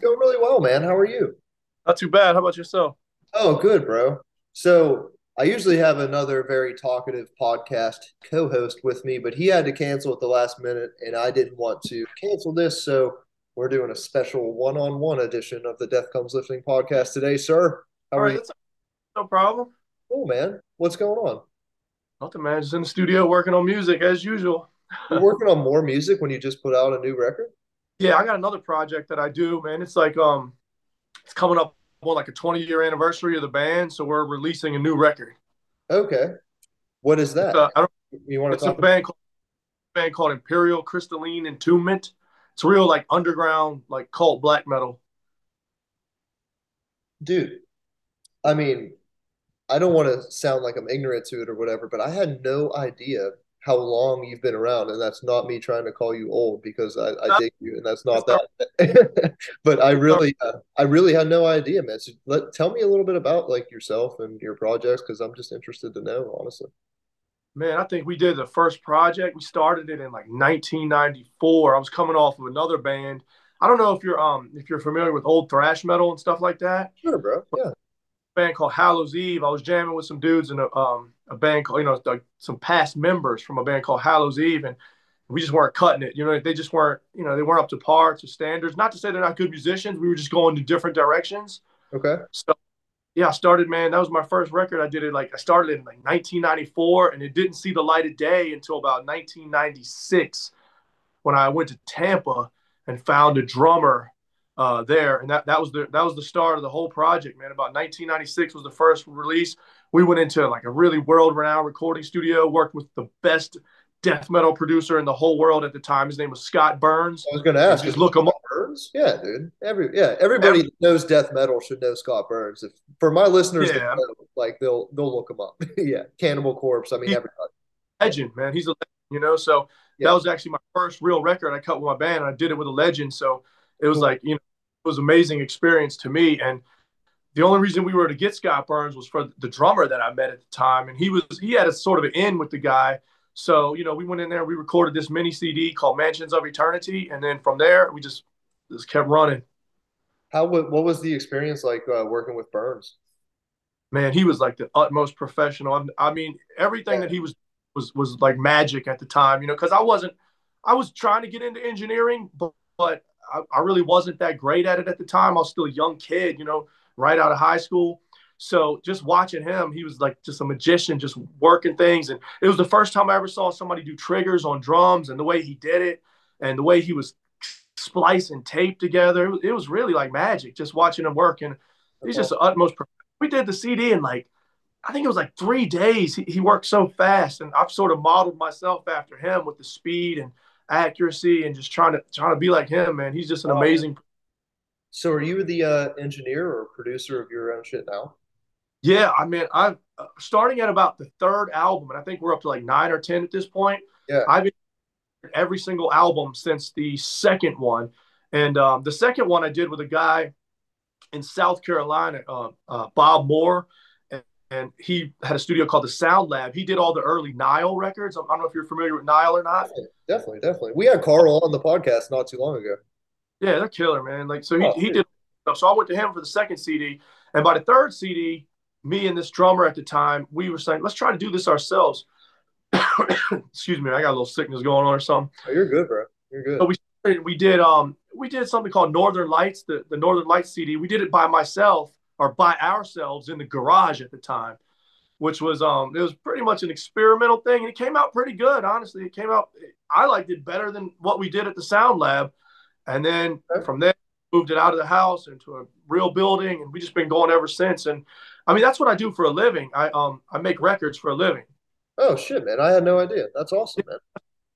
going really well, man. How are you? Not too bad. How about yourself? Oh, good, bro. So I usually have another very talkative podcast co-host with me, but he had to cancel at the last minute, and I didn't want to cancel this, so we're doing a special one-on-one edition of the Death Comes Lifting podcast today, sir. How All are right, you? that's no problem. Cool, man. What's going on? Nothing, man. Just in the studio working on music as usual. You're working on more music when you just put out a new record? Yeah, I got another project that I do, man. It's like um, it's coming up on like a 20 year anniversary of the band, so we're releasing a new record. Okay. What is that? Uh, I don't. You want to It's a band called band called Imperial Crystalline Entombment. It's real like underground, like cult black metal. Dude, I mean, I don't want to sound like I'm ignorant to it or whatever, but I had no idea how long you've been around, and that's not me trying to call you old because I, I dig you, and that's not that. But I really, uh, I really had no idea, man. So let tell me a little bit about like yourself and your projects because I'm just interested to know, honestly. Man, I think we did the first project. We started it in like 1994. I was coming off of another band. I don't know if you're um if you're familiar with old thrash metal and stuff like that. Sure, bro. Yeah. Band called Hallows Eve. I was jamming with some dudes in a um a band called you know like some past members from a band called Hallows Eve, and we just weren't cutting it. You know, they just weren't you know they weren't up to par to standards. Not to say they're not good musicians. We were just going to different directions. Okay. So yeah, I started man. That was my first record. I did it like I started in like 1994, and it didn't see the light of day until about 1996 when I went to Tampa and found a drummer uh, there, and that that was the that was the start of the whole project, man. About 1996 was the first release. We went into like a really world-renowned recording studio, worked with the best death metal producer in the whole world at the time. His name was Scott Burns. I was going to ask, Just look him up. Burns? Yeah, dude. Every yeah, everybody that knows death metal should know Scott Burns. If for my listeners, Yeah. know, like they'll they'll look him up. yeah, Cannibal Corpse. I mean, everybody. legend, man. He's a legend, you know. So Yeah. that was actually my first real record I cut with my band, and I did it with a legend. So it was Cool. like you know, was an amazing experience to me. And the only reason we were to get Scott Burns was for the drummer that I met at the time, and he was he had a sort of an in with the guy. So you know, we went in there, we recorded this mini CD called Mansions of Eternity, and then from there we just just kept running. How what was the experience like uh, working with Burns? man, he was like the utmost professional. I, I mean, everything Yeah. that he was was was like magic at the time, you know, because I wasn't, I was trying to get into engineering, but but I, I really wasn't that great at it at the time. I was still a young kid, you know, right out of high school. So just watching him, he was like just a magician, just working things. And it was the first time I ever saw somebody do triggers on drums and the way he did it and the way he was splicing tape together. It was, it was really like magic just watching him work. And he's just the utmost. We did the CD in like, I think it was like three days. He, he worked so fast, and I've sort of modeled myself after him with the speed and accuracy, and just trying to trying to be like him. Man, he's just an Wow. amazing. So, are you the uh, engineer or producer of your own shit now? Yeah, I mean, I've uh, starting at about the third album, and I think we're up to like nine or ten at this point. Yeah. I've been every single album since the second one, and um, the second one I did with a guy in South Carolina, uh, uh, Bob Moore, and, he had a studio called the Sound Lab. He did all the early Nile records. I don't know if you're familiar with Nile or not. Definitely, definitely. We had Carl on the podcast not too long ago. Yeah, they're killer, man. Like so, he, Oh, he did. So I went to him for the second CD, and by the third CD, me and this drummer at the time, we were saying, let's try to do this ourselves. Excuse me, I got a little sickness going on or something. Oh, you're good, bro. You're good. So we started, we did um we did something called Northern Lights, the the Northern Lights CD. We did it by myself or by ourselves in the garage at the time, which was um it was pretty much an experimental thing, and it came out pretty good. Honestly, it came out. I liked it better than what we did at the Sound Lab, and then from there moved it out of the house into a real building, and we just been going ever since. And I mean that's what I do for a living. I um I make records for a living. Oh shit, man! I had no idea. That's awesome, man.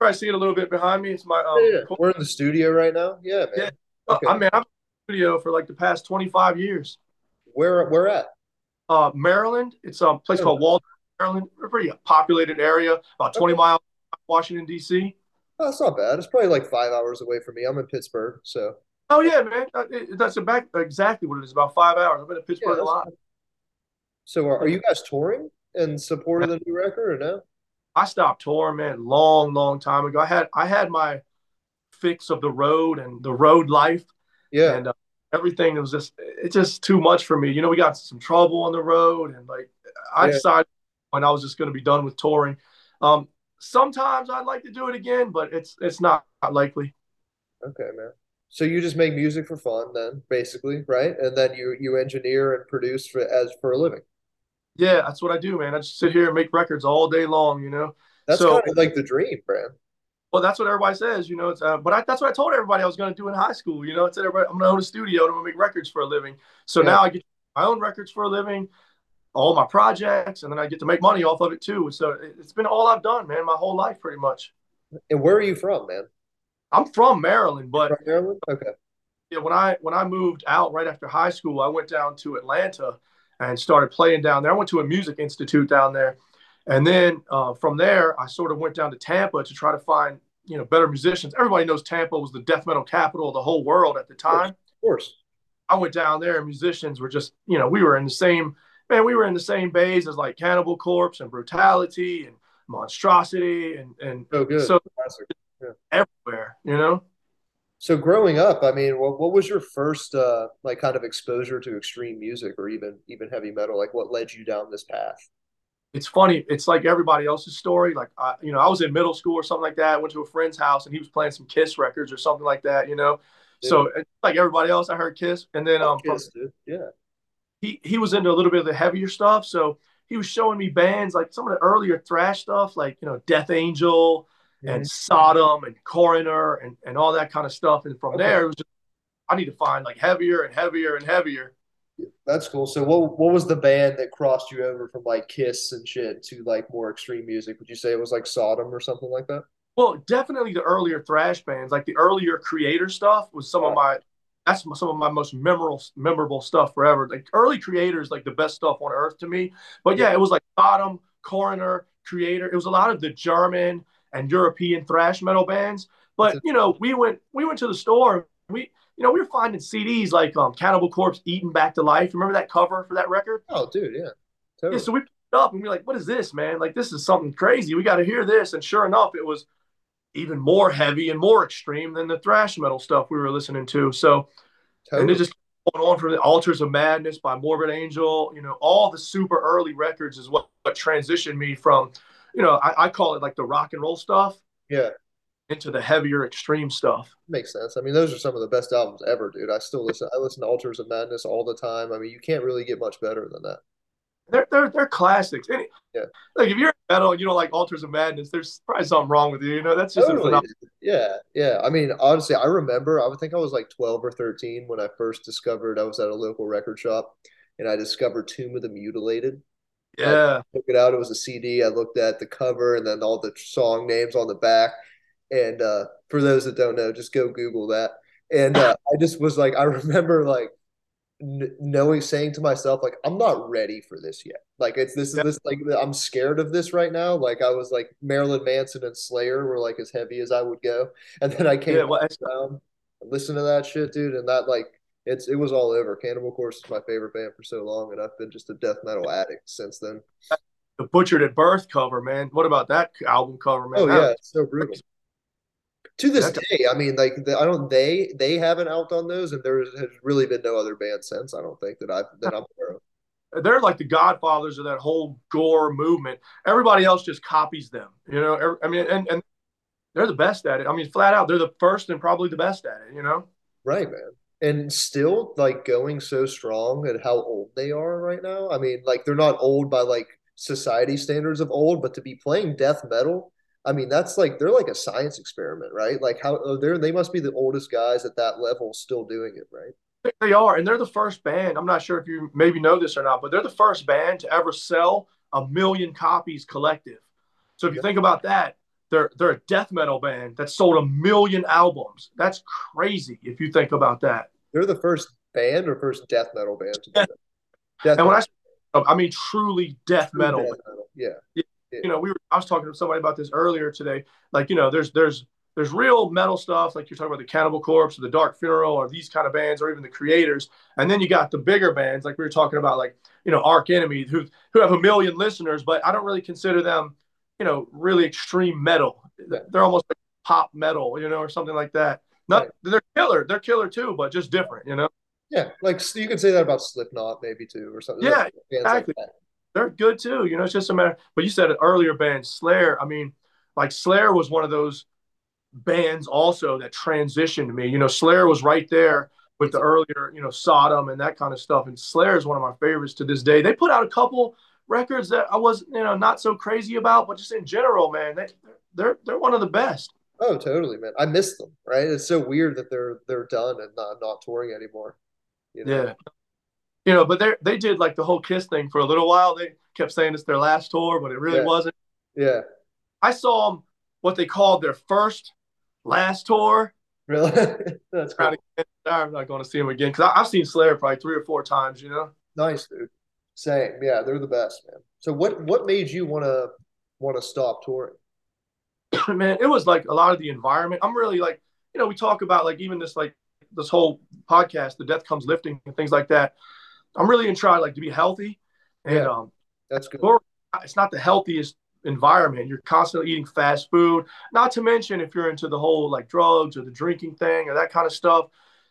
I see it a little bit behind me. It's my um. Yeah, yeah. We're in the studio right now. Yeah, man. Yeah. Okay. I mean, I've been in the studio for like the past 25 years. Where where at? Uh, Maryland, it's a place called Waldorf, Maryland. A pretty populated area, about 20 Okay. miles from Washington, D.C. Oh, that's not bad. It's probably like five hours away from me. I'm in Pittsburgh, so Oh, yeah, man. That's about exactly what it is, about five hours. I've been in yeah. Pittsburgh a lot. So are, are you guys touring in support of the new record or no? I stopped touring, man, long, long time ago. I had I had my fix of the road and the road life. Yeah. And uh, everything was just it's just too much for me. You know, we got some trouble on the road, and like I Yeah. decided when I was just going to be done with touring. Um, sometimes I'd like to do it again, but it's it's not likely. Okay, man. So you just make music for fun then, basically, right? And then you you engineer and produce for as for a living. Yeah, that's what I do, man. I just sit here and make records all day long. You know. That's So kind of like the dream, man. Well, that's what everybody says, you know. It's, uh, but I, that's what I told everybody I was going to do in high school. You know, I said everybody, I'm going to own a studio and I'm going to make records for a living. So Yeah. now I get my own records for a living, all my projects, and then I get to make money off of it too. So it- it's been all I've done, man, my whole life pretty much. And where are you from, man? I'm from Maryland, but From Maryland? Okay. yeah, when I when I moved out right after high school, I went down to Atlanta and started playing down there. I went to a music institute down there, and then uh, from there, I sort of went down to Tampa to try to find you know better musicians. Everybody knows Tampa was the death metal capital of the whole world at the time. Of course. I went down there, and musicians were just you know we were in the same man, we were in the same bays as like Cannibal Corpse and Brutality and Monstrosity and and So good. so everywhere, you know. So growing up, I mean, what what was your first uh like kind of exposure to extreme music or even even heavy metal? Like what led you down this path? It's funny. It's like everybody else's story. Like, I, you know, I was in middle school or something like that. I went to a friend's house and he was playing some Kiss records or something like that. You know, so like everybody else, I heard Kiss, and then um, Kiss, dude. Yeah. he he was into a little bit of the heavier stuff. So he was showing me bands like some of the earlier thrash stuff, like you know, Death Angel and. Sodom and Coroner and and all that kind of stuff. And from Okay. there, it was just I need to find like heavier and heavier and heavier. That's cool. So what what was the band that crossed you over from like Kiss and shit to like more extreme music? Would you say it was like Sodom or something like that? Well, definitely the earlier thrash bands, like the earlier Kreator stuff, was some of oh. my that's some of my most memorable memorable stuff forever. Like early Kreators, like the best stuff on earth to me. But yeah, it was like Sodom, Coroner, Kreator. It was a lot of the German and European thrash metal bands. But you know, we went we went to the store. We you know we were finding CDs like um, Cannibal Corpse, Eaten Back to Life. Remember that cover for that record? Oh, dude, yeah. Yeah, so we picked it up and we are like, what is this, man? Like, this is something crazy. We got to hear this. And sure enough, it was even more heavy and more extreme than the thrash metal stuff we were listening to. So, and it just going on from the Altars of Madness by Morbid Angel, you know, all the super early records is what, what transitioned me from, you know, I, I call it like the rock and roll stuff Yeah. Into the heavier extreme stuff. Makes sense. I mean, those are some of the best albums ever, dude. I still listen. I listen to Altars of Madness all the time. I mean, you can't really get much better than that. They're they're they're classics. Any, Yeah. Like if you're metal and you don't like Altars of Madness, there's probably something wrong with you. You know, that's just a Totally. Yeah, yeah. I mean, honestly, I remember. I would think I was like 12 or 13 when I first discovered. I was at a local record shop, and I discovered Tomb of the Mutilated. Yeah. I took it out. It was a CD. I looked at the cover and then all the song names on the back. And uh, for those that don't know, just go Google that. And uh, I just was like, I remember like n- knowing, saying to myself, like, I'm not ready for this yet. Like, it's this is this like I'm scared of this right now. Like, I was like Marilyn Manson and Slayer were like as heavy as I would go, and then I came Yeah, well, down, listened to that shit, dude, and that like it's it was all over. Cannibal Corpse is my favorite band for so long, and I've been just a death metal addict since then. the Butchered at Birth cover, man. What about that album cover, man? Oh That yeah, so brutal. To this That's- day, I mean, like the, I don't they they haven't outdone those, and there has really been no other band since. I don't think that I've that I'm aware of. they're like the godfathers of that whole gore movement. Everybody else just copies them, you know. Every- I mean, and and they're the best at it. I mean, flat out, they're the first and probably the best at it. You know. Right, man. And still like going so strong at how old they are right now. I mean, like they're not old by like society standards of old, but to be playing death metal, I mean, that's like they're like a science experiment, right? Like how oh, they're they must be the oldest guys at that level still doing it, right? They are, and they're the first band. I'm not sure if you maybe know this or not, but they're the first band to ever sell a million copies collective. So if you Yeah. think about that, they're they're a death metal band that sold a million albums. That's crazy if you think about that. They're the first band or first death metal band to do that. Death And when I metal, I mean truly death true metal. death metal. Yeah. You know, we were I was talking to somebody about this earlier today. Like, you know, there's there's there's real metal stuff, like you're talking about the Cannibal Corpse or the Dark Funeral or these kind of bands, or even the Kreators. And then you got the bigger bands, like we were talking about, like, you know, Arch Enemy, who who have a million listeners, but I don't really consider them, you know, really extreme metal. They're almost like pop metal, you know, or something like that. Not they're killer, they're killer too, but just different, you know. Yeah, like you can say that about Slipknot maybe too, or something. Yeah, exactly. Like they're good too. You know, it's just a matter. But you said an earlier, band Slayer. I mean, like Slayer was one of those bands also that transitioned me. You know, Slayer was right there with the earlier, you know, Sodom and that kind of stuff. And Slayer is one of my favorites to this day. They put out a couple records that I was, you know, not so crazy about, but just in general, man, they they're they're one of the best. Oh, totally, man. I miss them. Right? It's so weird that they're they're done and not not touring anymore. You know? Yeah. You know, but they they did like the whole Kiss thing for a little while. They kept saying it's their last tour, but it really yeah. wasn't. Yeah. I saw them what they called their first last tour. Really? That's cool. I'm not going to see them again because I've seen Slayer probably three or four times. You know. Nice, dude. Same. Yeah, they're the best, man. So what what made you want to want to stop touring? man, it was like a lot of the environment. I'm really like, you know, we talk about like even this like this whole podcast, the death comes lifting and things like that. I'm really in try like to be healthy. And yeah, um that's good. It's not the healthiest environment. You're constantly eating fast food. Not to mention if you're into the whole like drugs or the drinking thing or that kind of stuff.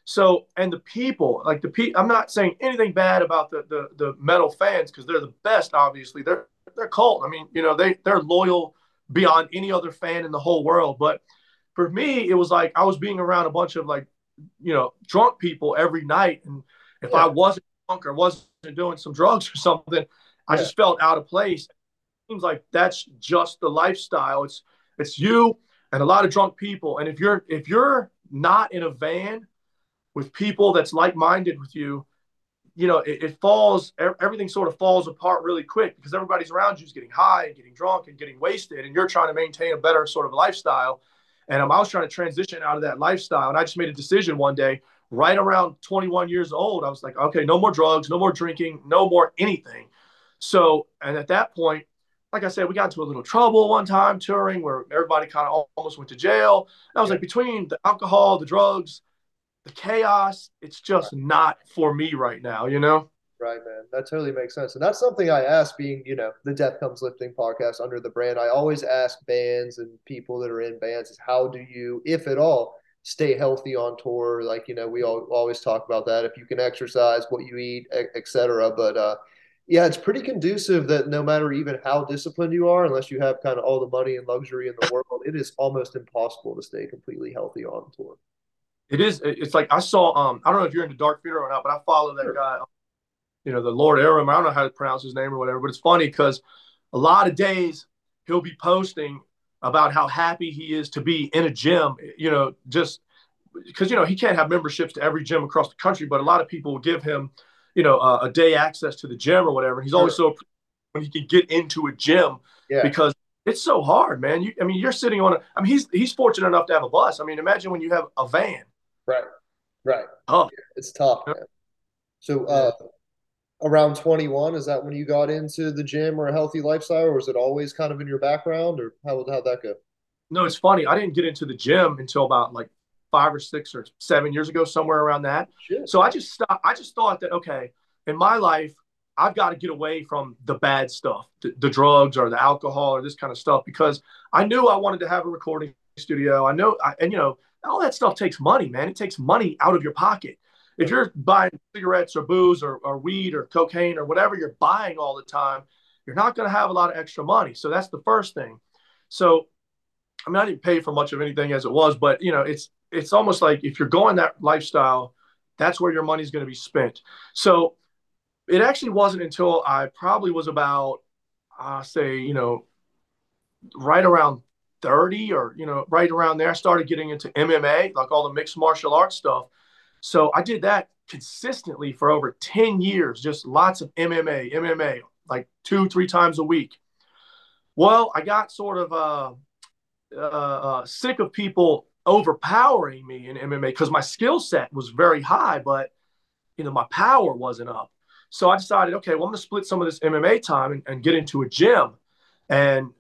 So and the people, like the people, I'm not saying anything bad about the the, the metal fans because they're the best. Obviously, they're they're cult. I mean, you know, they they're loyal beyond any other fan in the whole world. But for me, it was like I was being around a bunch of like, you know, drunk people every night. And if yeah. I wasn't drunk or wasn't doing some drugs or something, yeah. I just felt out of place. It seems like that's just the lifestyle. It's it's you and a lot of drunk people. And if you're if you're not in a van with people that's like-minded with you, you know, it, it, falls, everything sort of falls apart really quick because everybody's around you is getting high and getting drunk and getting wasted, and you're trying to maintain a better sort of lifestyle. And um, I was trying to transition out of that lifestyle, and I just made a decision one day, right around 21 years old. I was like, okay, no more drugs, no more drinking, no more anything. So, and at that point, like I said, we got into a little trouble one time touring where everybody kind of almost went to jail. And I was like, between the alcohol, the drugs, the chaos, it's just not for me right now, you know? Right, man. That totally makes sense. And that's something I ask being, you know, the Death Comes Lifting podcast under the brand. I always ask bands and people that are in bands is how do you, if at all, stay healthy on tour? Like, you know, we all, always talk about that. If you can exercise, what you eat, etc. But uh, yeah, it's pretty conducive that no matter even how disciplined you are, unless you have kind of all the money and luxury in the world, it is almost impossible to stay completely healthy on tour. It is. It's like I saw. Um, I don't know if you're into Dark Funeral or not, but I follow that guy. You know, the Lord Ahriman. I don't know how to pronounce his name or whatever, but it's funny because a lot of days he'll be posting about how happy he is to be in a gym. You know, just because you know he can't have memberships to every gym across the country, but a lot of people will give him, you know, uh, a day access to the gym or whatever. And he's always so when he can get into a gym yeah. because it's so hard, man. You, I mean, you're sitting on a. I mean, he's he's fortunate enough to have a bus. I mean, imagine when you have a van Right. Right. Oh, it's tough, man. So, uh, around 21, is that when you got into the gym or a healthy lifestyle, or was it always kind of in your background, or how how'd that go? No, it's funny. I didn't get into the gym until about like five or six or seven years ago, somewhere around that. Shit. So I just stopped. I just thought that okay, in my life, I've got to get away from the bad stuff, the, the, drugs or the alcohol or this kind of stuff, because I knew I wanted to have a recording studio. I know, I, and you know, all that stuff takes money, man. It takes money out of your pocket. If you're buying cigarettes or booze or, or weed or cocaine or whatever you're buying all the time, you're not going to have a lot of extra money. So that's the first thing. So, I mean, I didn't pay for much of anything as it was, but you know, it's it's almost like if you're going that lifestyle, that's where your money's going to be spent. So, it actually wasn't until I probably was about, uh, say, you know, right around 30 or you know right around there i started getting into mma like all the mixed martial arts stuff so i did that consistently for over 10 years just lots of mma mma like two three times a week well i got sort of uh, uh, uh, sick of people overpowering me in mma because my skill set was very high but you know my power wasn't up so i decided okay well i'm to split some of this mma time and, and get into a gym and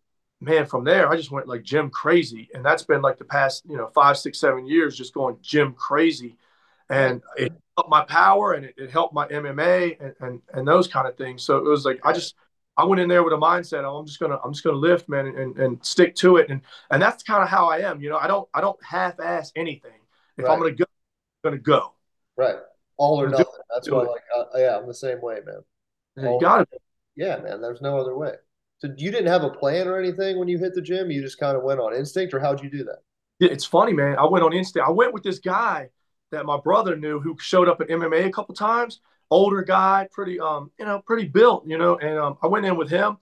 man, from there, I just went like gym crazy. And that's been like the past, you know, five, six, seven years, just going gym crazy. And it helped my power and it, it helped my MMA and, and, and those kind of things. So it was like, I just, I went in there with a mindset. Oh, I'm just gonna I'm just gonna lift, man, and, and stick to it. And and that's kind of how I am. You know, I don't I don't half ass anything. If right. I'm gonna go, I'm gonna go. Right. All or nothing. That's why, like, uh, yeah, I'm the same way, man. you got it. Yeah, man. There's no other way. So you didn't have a plan or anything when you hit the gym. You just kind of went on instinct, or how'd you do that? It's funny, man. I went on instinct. I went with this guy that my brother knew who showed up at MMA a couple times. Older guy, pretty um, you know, pretty built, you know. And um, I went in with him.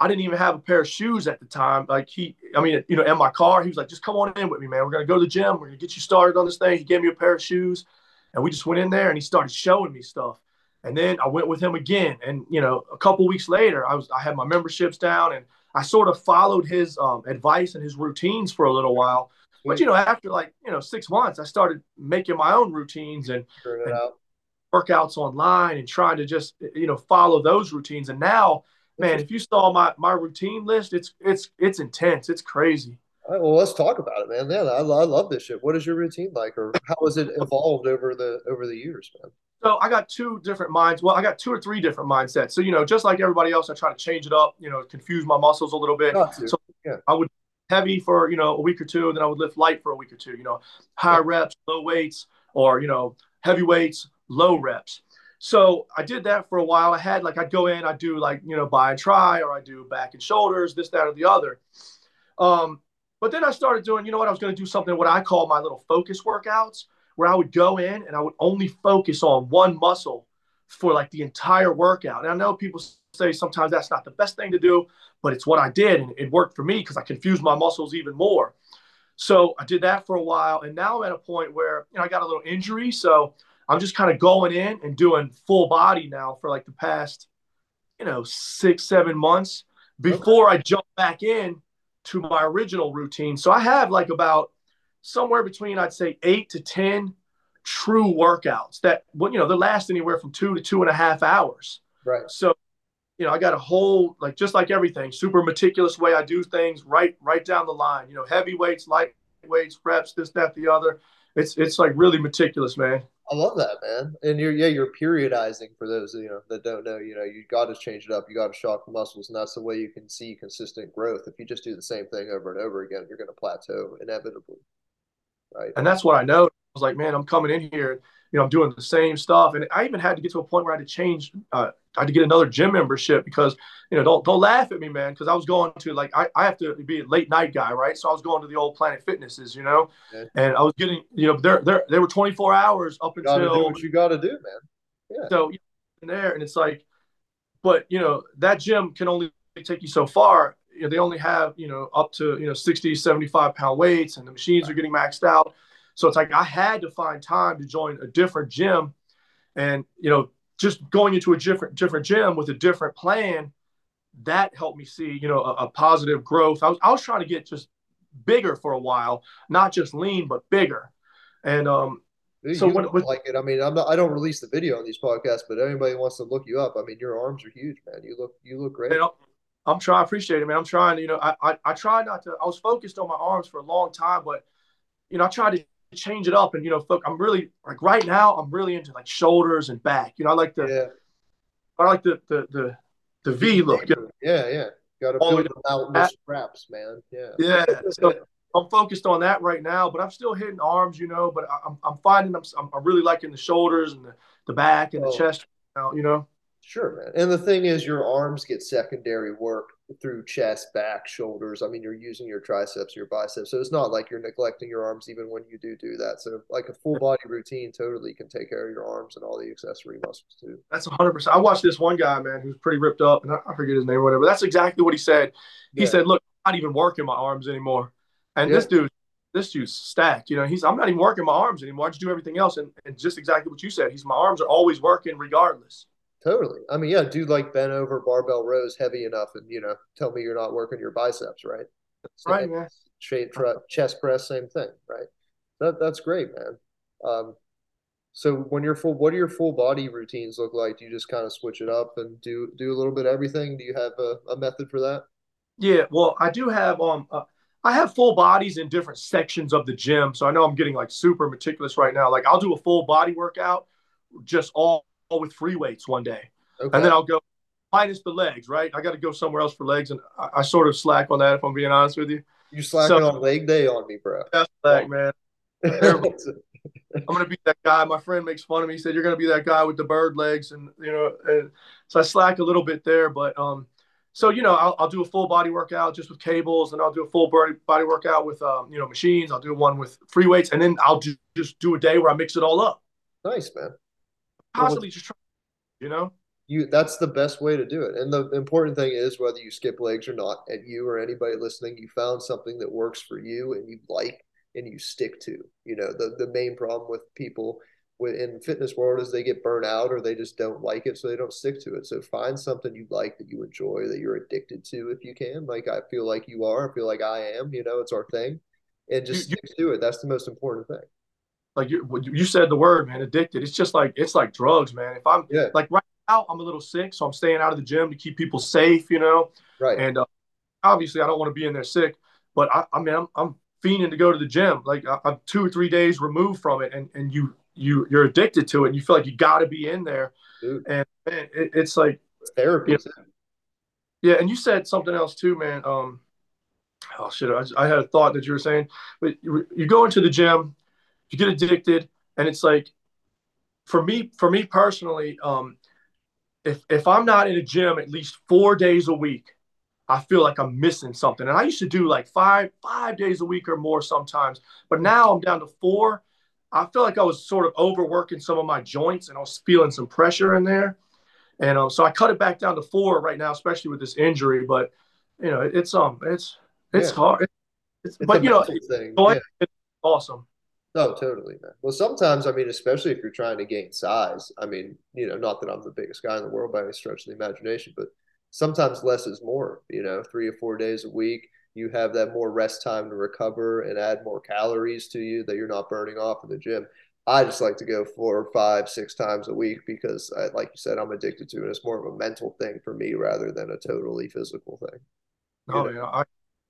I didn't even have a pair of shoes at the time. Like he, I mean, you know, in my car, he was like, "Just come on in with me, man. We're gonna go to the gym. We're gonna get you started on this thing." He gave me a pair of shoes, and we just went in there, and he started showing me stuff. And then I went with him again, and you know, a couple weeks later, I was I had my memberships down, and I sort of followed his um, advice and his routines for a little while. But you know, after like you know six months, I started making my own routines and, and workouts online and trying to just you know follow those routines. And now, man, if you saw my my routine list, it's it's it's intense. It's crazy. Right, well, let's talk about it, man. Yeah, I, I love this shit. What is your routine like, or how has it evolved over the over the years, man? So I got two different minds. Well, I got two or three different mindsets. So you know, just like everybody else, I try to change it up. You know, confuse my muscles a little bit. So yeah. I would heavy for you know a week or two, and then I would lift light for a week or two. You know, high reps, low weights, or you know heavy weights, low reps. So I did that for a while. I had like I'd go in, I'd do like you know bi and tri, or I do back and shoulders, this, that, or the other. Um, but then I started doing, you know what, I was going to do something what I call my little focus workouts, where I would go in and I would only focus on one muscle for like the entire workout. And I know people say sometimes that's not the best thing to do, but it's what I did. And it worked for me because I confused my muscles even more. So I did that for a while. And now I'm at a point where, you know, I got a little injury. So I'm just kind of going in and doing full body now for like the past, you know, six, seven months before okay. I jump back in to my original routine. So I have like about somewhere between, I'd say, eight to 10 true workouts that, well, you know, they last anywhere from two to two and a half hours. Right. So you know, I got a whole like just like everything, super meticulous way I do things, right, right down the line. You know, heavy weights, light weights, reps, this, that, the other. It's it's like really meticulous, man. I love that, man. And you're yeah, you're periodizing for those you know that don't know. You know, you got to change it up. You got to shock the muscles, and that's the way you can see consistent growth. If you just do the same thing over and over again, you're going to plateau inevitably, right? And that's what I know. I was like, man, I'm coming in here you know, I'm doing the same stuff. And I even had to get to a point where I had to change, uh, I had to get another gym membership because, you know, don't, don't laugh at me, man. Cause I was going to like, I, I have to be a late night guy. Right. So I was going to the old planet fitnesses, you know, okay. and I was getting, you know, they're, they're, they were 24 hours up until you what you got to do, man. Yeah. So in there and it's like, but you know, that gym can only take you so far. You know, they only have, you know, up to, you know, 60, 75 pound weights and the machines are getting maxed out. So it's like I had to find time to join a different gym, and you know, just going into a different different gym with a different plan, that helped me see you know a, a positive growth. I was I was trying to get just bigger for a while, not just lean but bigger, and um. So what, like it? I mean, I'm not. I don't release the video on these podcasts, but anybody wants to look you up. I mean, your arms are huge, man. You look, you look great. I'm trying. I appreciate it, man. I'm trying. You know, I, I I try not to. I was focused on my arms for a long time, but you know, I tried to change it up and you know i'm really like right now i'm really into like shoulders and back. You know i like the yeah. i like the the the, the v look. Yeah yeah gotta oh, build the mountain straps man. Yeah. Yeah so i'm focused on that right now but i'm still hitting arms you know but i'm, I'm finding I'm, I'm really liking the shoulders and the, the back and oh. the chest you know? Sure, man. And the thing is, your arms get secondary work through chest, back, shoulders. I mean, you're using your triceps, your biceps. So it's not like you're neglecting your arms even when you do do that. So, like a full body routine totally can take care of your arms and all the accessory muscles too. That's 100%. I watched this one guy, man, who's pretty ripped up, and I forget his name or whatever. That's exactly what he said. He yeah. said, Look, I'm not even working my arms anymore. And yeah. this dude, this dude's stacked. You know, he's I'm not even working my arms anymore. I just do everything else. And, and just exactly what you said. He's my arms are always working regardless. Totally. I mean, yeah, do like bent over barbell rows heavy enough, and you know, tell me you're not working your biceps, right? right, man. Straight tr- chest press, same thing, right? That that's great, man. Um, so when you're full, what do your full body routines look like? Do you just kind of switch it up and do do a little bit of everything? Do you have a, a method for that? Yeah, well, I do have um, uh, I have full bodies in different sections of the gym, so I know I'm getting like super meticulous right now. Like I'll do a full body workout, just all with free weights one day, okay. and then I'll go minus the legs, right? I got to go somewhere else for legs, and I, I, sort of slack on that if I'm being honest with you. You slacking so, on leg day on me, bro? Yeah, slack, man. I'm gonna be that guy. My friend makes fun of me. He said, "You're gonna be that guy with the bird legs," and you know, and so I slack a little bit there. But um, so you know, I'll, I'll do a full body workout just with cables, and I'll do a full body body workout with um, you know, machines. I'll do one with free weights, and then I'll do, just do a day where I mix it all up. Nice, man. Constantly just try, you know. You that's the best way to do it. And the important thing is whether you skip legs or not, and you or anybody listening, you found something that works for you and you like and you stick to. You know, the the main problem with people in fitness world is they get burnt out or they just don't like it, so they don't stick to it. So find something you like that you enjoy that you're addicted to if you can. Like I feel like you are. I feel like I am. You know, it's our thing, and just you, stick you, to it. That's the most important thing. Like you, you said the word, man, addicted. It's just like it's like drugs, man. If I'm yeah. like right now, I'm a little sick, so I'm staying out of the gym to keep people safe. You know, right? And uh, obviously, I don't want to be in there sick, but I, I mean, I'm, I'm fiending to go to the gym. Like I'm two or three days removed from it, and and you you you're addicted to it, and you feel like you got to be in there. Dude. And man, it, it's like it's therapy. You know, yeah, and you said something else too, man. Um, oh shit, I, I had a thought that you were saying, but you, you go into the gym, you get addicted, and it's like, for me, for me personally, um, if if I'm not in a gym at least four days a week, I feel like I'm missing something. And I used to do like five five days a week or more sometimes, but now I'm down to four. I feel like I was sort of overworking some of my joints, and I was feeling some pressure in there. And um, so I cut it back down to four right now, especially with this injury. But you know, it, it's um, it's it's yeah. hard. It's, it's but you know, thing. Yeah. it's awesome. No, totally, man. Well, sometimes, I mean, especially if you're trying to gain size, I mean, you know, not that I'm the biggest guy in the world by any stretch of the imagination, but sometimes less is more, you know, three or four days a week. You have that more rest time to recover and add more calories to you that you're not burning off in the gym. I just like to go four, five, six times a week because, I, like you said, I'm addicted to it. It's more of a mental thing for me rather than a totally physical thing. Oh, yeah. I,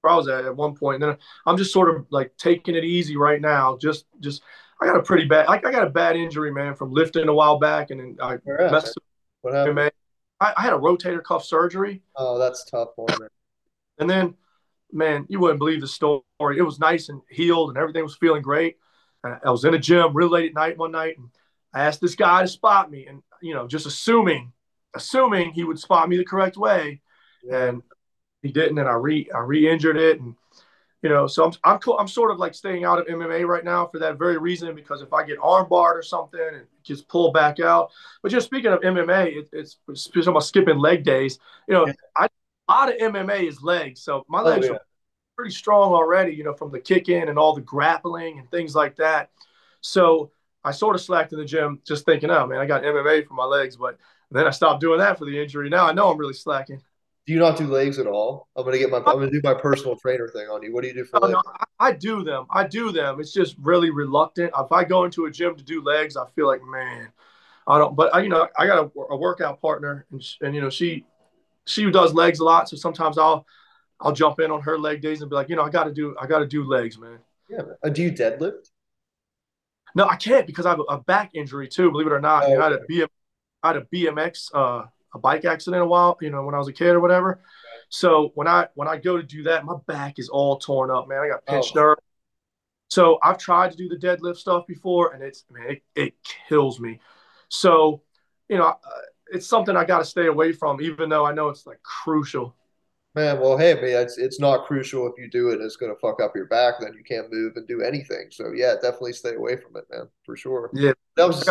I was at at one point, and then I'm just sort of like taking it easy right now. Just, just I got a pretty bad, I, I got a bad injury, man, from lifting a while back, and then I messed up. What happened? I, I, had a rotator cuff surgery. Oh, that's tough one. Man. And then, man, you wouldn't believe the story. It was nice and healed, and everything was feeling great. I was in a gym real late at night one night, and I asked this guy to spot me, and you know, just assuming, assuming he would spot me the correct way, yeah. and he didn't, and I re I re-injured it, and you know, so I'm I'm I'm sort of like staying out of MMA right now for that very reason because if I get armbarred or something and just pull back out, but just speaking of MMA, it, it's speaking about skipping leg days. You know, yeah. I, a lot of MMA is legs, so my oh, legs oh, yeah. are pretty strong already. You know, from the kick in and all the grappling and things like that. So I sort of slacked in the gym, just thinking, oh man, I got MMA for my legs, but then I stopped doing that for the injury. Now I know I'm really slacking. Do you not do legs at all? I'm gonna get my I'm gonna do my personal trainer thing on you. What do you do for legs? No, I, I, do them. I do them. It's just really reluctant. If I go into a gym to do legs, I feel like man, I don't. But I, you know, I got a, a workout partner, and, and you know, she she does legs a lot. So sometimes I'll I'll jump in on her leg days and be like, you know, I got to do I got to do legs, man. Yeah. Uh, do you deadlift? No, I can't because I have a, back injury too. Believe it or not, oh, know, I had a BM, I had a BMX. Uh, a bike accident a while, you know, when I was a kid or whatever. So when I when I go to do that, my back is all torn up, man. I got pinched oh. nerve. So I've tried to do the deadlift stuff before, and it's man, it, it kills me. So, you know, uh, it's something I got to stay away from, even though I know it's like crucial. Man, well, hey, man, it's it's not crucial if you do it. It's going to fuck up your back. Then you can't move and do anything. So yeah, definitely stay away from it, man, for sure. Yeah, that was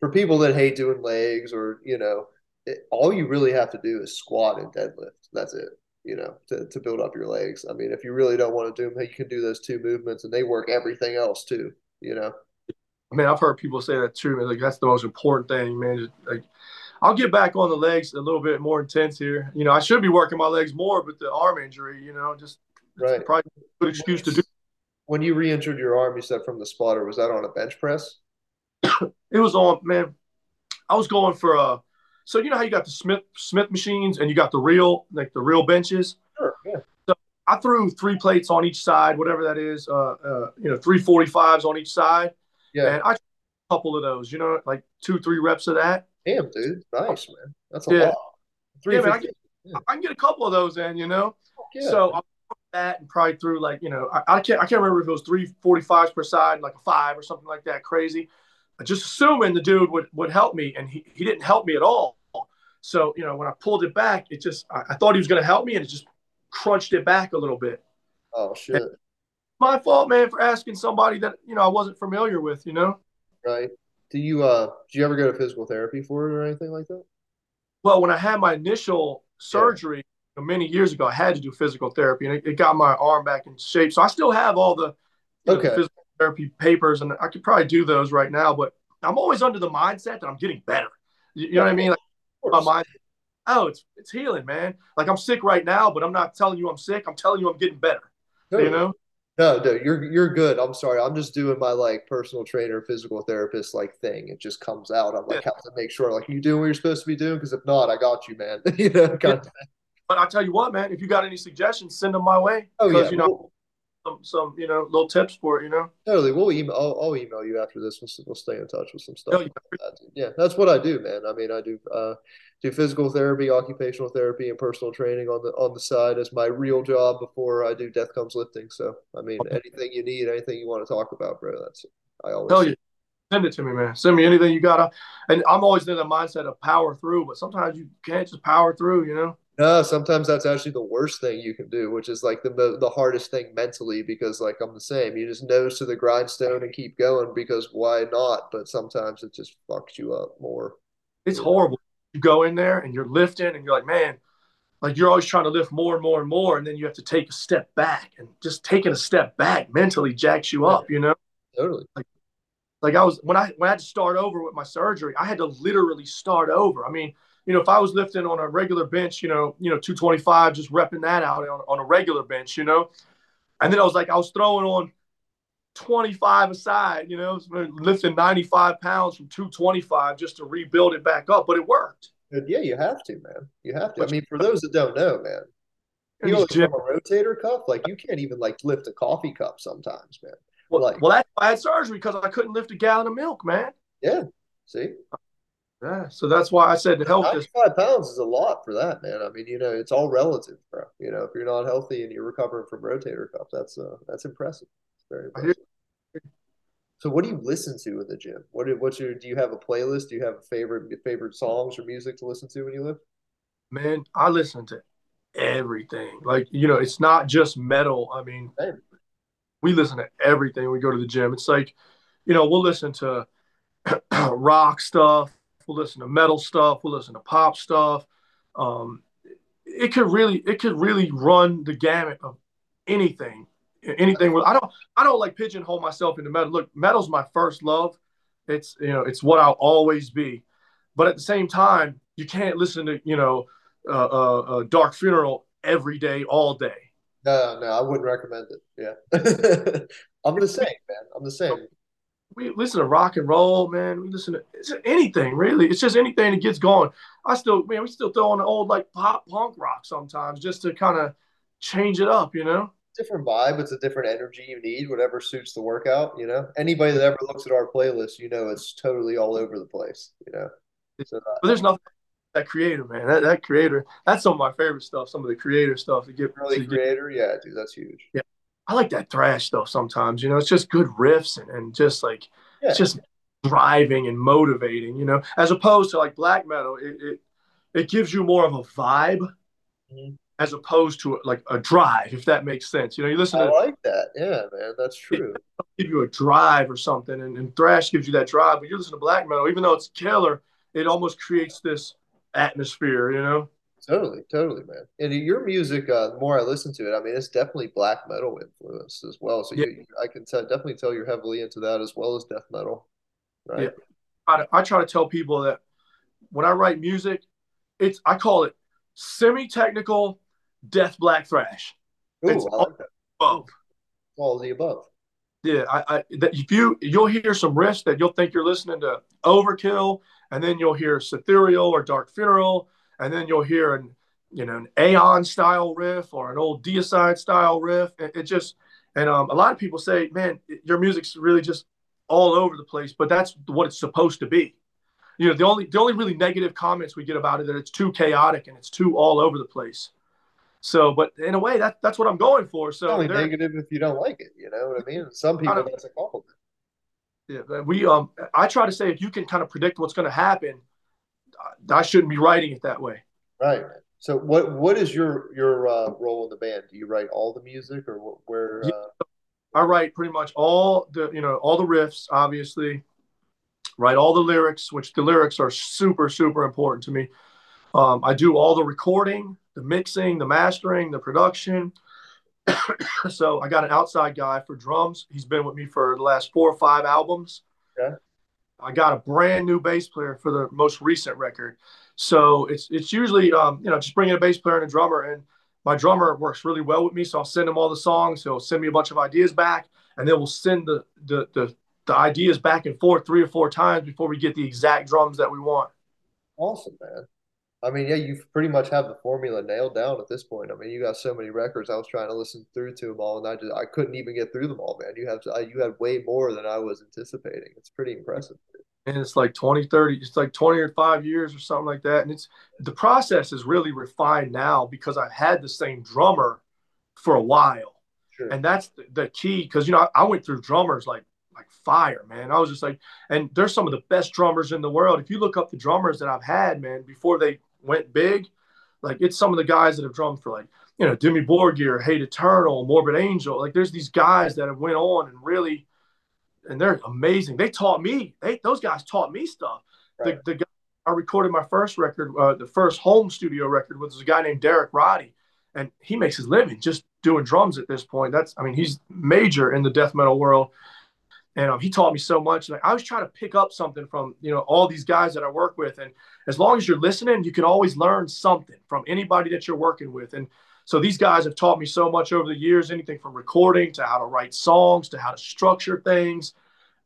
for people that hate doing legs or you know it, all you really have to do is squat and deadlift. That's it. You know, to, to build up your legs. I mean, if you really don't want to do them, you can do those two movements, and they work everything else too. You know. I mean, I've heard people say that too. Like that's the most important thing, man. Like, I'll get back on the legs a little bit more intense here. You know, I should be working my legs more, but the arm injury, you know, just right. probably a good excuse to do. When you re-injured your arm, you said from the spotter, was that on a bench press? it was on, man. I was going for a so you know how you got the Smith Smith machines and you got the real like the real benches. Sure. Yeah. So I threw three plates on each side, whatever that is. Uh, uh you know, three forty fives on each side. Yeah. And I a couple of those. You know, like two three reps of that. Damn, dude, nice man. That's a yeah. lot. yeah, man, I, get, yeah. I, can get a couple of those in, you know. Yeah. So I that and probably threw like you know I, I, can't I can't remember if it was three forty fives per side, like a five or something like that, crazy. I just assuming the dude would would help me, and he he didn't help me at all. So you know when I pulled it back, it just I, I thought he was going to help me, and it just crunched it back a little bit. Oh shit! And my fault, man, for asking somebody that you know I wasn't familiar with. You know. Right. Do you uh do you ever go to physical therapy for it or anything like that? Well, when I had my initial surgery yeah. many years ago, I had to do physical therapy, and it, it, got my arm back in shape. So I still have all the okay. Know, physical therapy papers, and I could probably do those right now. But I'm always under the mindset that I'm getting better. You, you know what I mean? Like oh, it's it's healing, man. Like I'm sick right now, but I'm not telling you I'm sick. I'm telling you I'm getting better. You know? No, no, you're you're good. I'm sorry. I'm just doing my like personal trainer, physical therapist like thing. It just comes out. I'm like, yeah. have to make sure like you doing what you're supposed to be doing because if not, I got you, man. you know, kind yeah. But I tell you what, man, if you got any suggestions, send them my way. Oh yeah, you know, some, some you know little tips for it. You know, totally. We'll email. I'll, I'll email you after this. We'll, we'll stay in touch with some stuff. Yeah. That. yeah, that's what I do, man. I mean, I do. uh do physical therapy, occupational therapy, and personal training on the on the side as my real job before I do Death Comes Lifting. So I mean, anything you need, anything you want to talk about, bro. That's I always tell you. Send it to me, man. Send me anything you got. And I'm always in the mindset of power through, but sometimes you can't just power through, you know? No, sometimes that's actually the worst thing you can do, which is like the the hardest thing mentally because like I'm the same. You just nose to the grindstone and keep going because why not? But sometimes it just fucks you up more. It's horrible you go in there and you're lifting and you're like, man, like you're always trying to lift more and more and more. And then you have to take a step back and just taking a step back mentally jacks you up, you know? Totally. Like, like I was, when I, when I had to start over with my surgery, I had to literally start over. I mean, you know, if I was lifting on a regular bench, you know, you know, 225, just repping that out on, on a regular bench, you know, and then I was like, I was throwing on 25 aside, you know, lifting 95 pounds from 225 just to rebuild it back up, but it worked. Yeah, you have to, man. You have to. I mean, for those that don't know, man, you know, from a rotator cuff, like you can't even like lift a coffee cup sometimes, man. Well, like, well, that's why I had surgery because I couldn't lift a gallon of milk, man. Yeah. See. Yeah. So that's why I said to help. Ninety-five pounds is a lot for that, man. I mean, you know, it's all relative, bro. You know, if you're not healthy and you're recovering from rotator cuff, that's uh, that's impressive. very impressive. So what do you listen to in the gym? What what's your do you have a playlist? Do you have a favorite favorite songs or music to listen to when you lift? Man, I listen to everything. Like, you know, it's not just metal. I mean, Same. we listen to everything when we go to the gym. It's like, you know, we'll listen to rock stuff, we'll listen to metal stuff, we'll listen to pop stuff. Um, it could really it could really run the gamut of anything anything I don't I don't like pigeonhole myself into metal. Look, metal's my first love. It's you know it's what I'll always be, but at the same time you can't listen to you know uh, uh, uh, Dark Funeral every day all day. No, no, I wouldn't recommend it. Yeah, I'm the same, man. I'm the same. We listen to rock and roll, man. We listen to anything really. It's just anything that gets going. I still, man, we still throw on the old like pop punk rock sometimes just to kind of change it up, you know different vibe. It's a different energy you need, whatever suits the workout. You know, anybody that ever looks at our playlist, you know, it's totally all over the place. You know, so, uh, but there's nothing that Kreator, man. That that Kreator, that's some of my favorite stuff. Some of the Kreator stuff to get early Kreator, get, yeah, dude, that's huge. Yeah, I like that thrash stuff sometimes. You know, it's just good riffs and, and just like yeah. it's just driving and motivating. You know, as opposed to like black metal, it it, it gives you more of a vibe. Mm-hmm as opposed to like a drive, if that makes sense. You know, you listen I to like that. Yeah, man, that's true. Give you a drive or something, and, and thrash gives you that drive. But you listen to black metal, even though it's killer, it almost creates this atmosphere. You know. Totally, totally, man. And your music, uh, the more I listen to it, I mean, it's definitely black metal influence as well. So yeah. you, I can t- definitely tell you're heavily into that as well as death metal. Right. Yeah. I, I try to tell people that when I write music, it's I call it semi-technical death black thrash. Ooh, it's all, like above. all the above. Yeah, I, I that if you you'll hear some riffs that you'll think you're listening to Overkill, and then you'll hear Ethereal or Dark Funeral, and then you'll hear an you know an Aeon style riff or an old Deicide style riff. It, it just and um, a lot of people say, man, your music's really just all over the place, but that's what it's supposed to be. you know, the only the only really negative comments we get about it that it's too chaotic and it's too all over the place. So, but in a way, that that's what I'm going for. So, only negative if you don't like it. You know what I mean? Some people that's a compliment. Yeah, we um, I try to say if you can kind of predict what's going to happen, I shouldn't be writing it that way. Right. So, what what is your your uh, role in the band? Do you write all the music, or where? Uh... I write pretty much all the you know all the riffs, obviously. Write all the lyrics, which the lyrics are super super important to me. Um, I do all the recording, the mixing, the mastering, the production. so I got an outside guy for drums. He's been with me for the last four or five albums. Okay. I got a brand new bass player for the most recent record. So it's it's usually um, you know just bringing a bass player and a drummer, and my drummer works really well with me. So I'll send him all the songs. He'll send me a bunch of ideas back, and then we'll send the the the, the ideas back and forth three or four times before we get the exact drums that we want. Awesome, man. I mean, yeah, you pretty much have the formula nailed down at this point. I mean, you got so many records. I was trying to listen through to them all, and I just I couldn't even get through them all, man. You have to, you had way more than I was anticipating. It's pretty impressive. And it's like 20, 30, it's like 20 or five years or something like that. And it's the process is really refined now because I've had the same drummer for a while. Sure. And that's the, the key because you know I, I went through drummers like like fire, man. I was just like, and they're some of the best drummers in the world. If you look up the drummers that I've had, man, before they went big. Like it's some of the guys that have drummed for like, you know, Dimmu Borgir, Hate Eternal, Morbid Angel. Like there's these guys that have went on and really, and they're amazing. They taught me, they, those guys taught me stuff. Right. The, the guy I recorded my first record, uh, the first home studio record was a guy named Derek Roddy. And he makes his living just doing drums at this point. That's, I mean, he's major in the death metal world and um, he taught me so much. Like I was trying to pick up something from you know all these guys that I work with, and as long as you're listening, you can always learn something from anybody that you're working with. And so these guys have taught me so much over the years, anything from recording to how to write songs to how to structure things,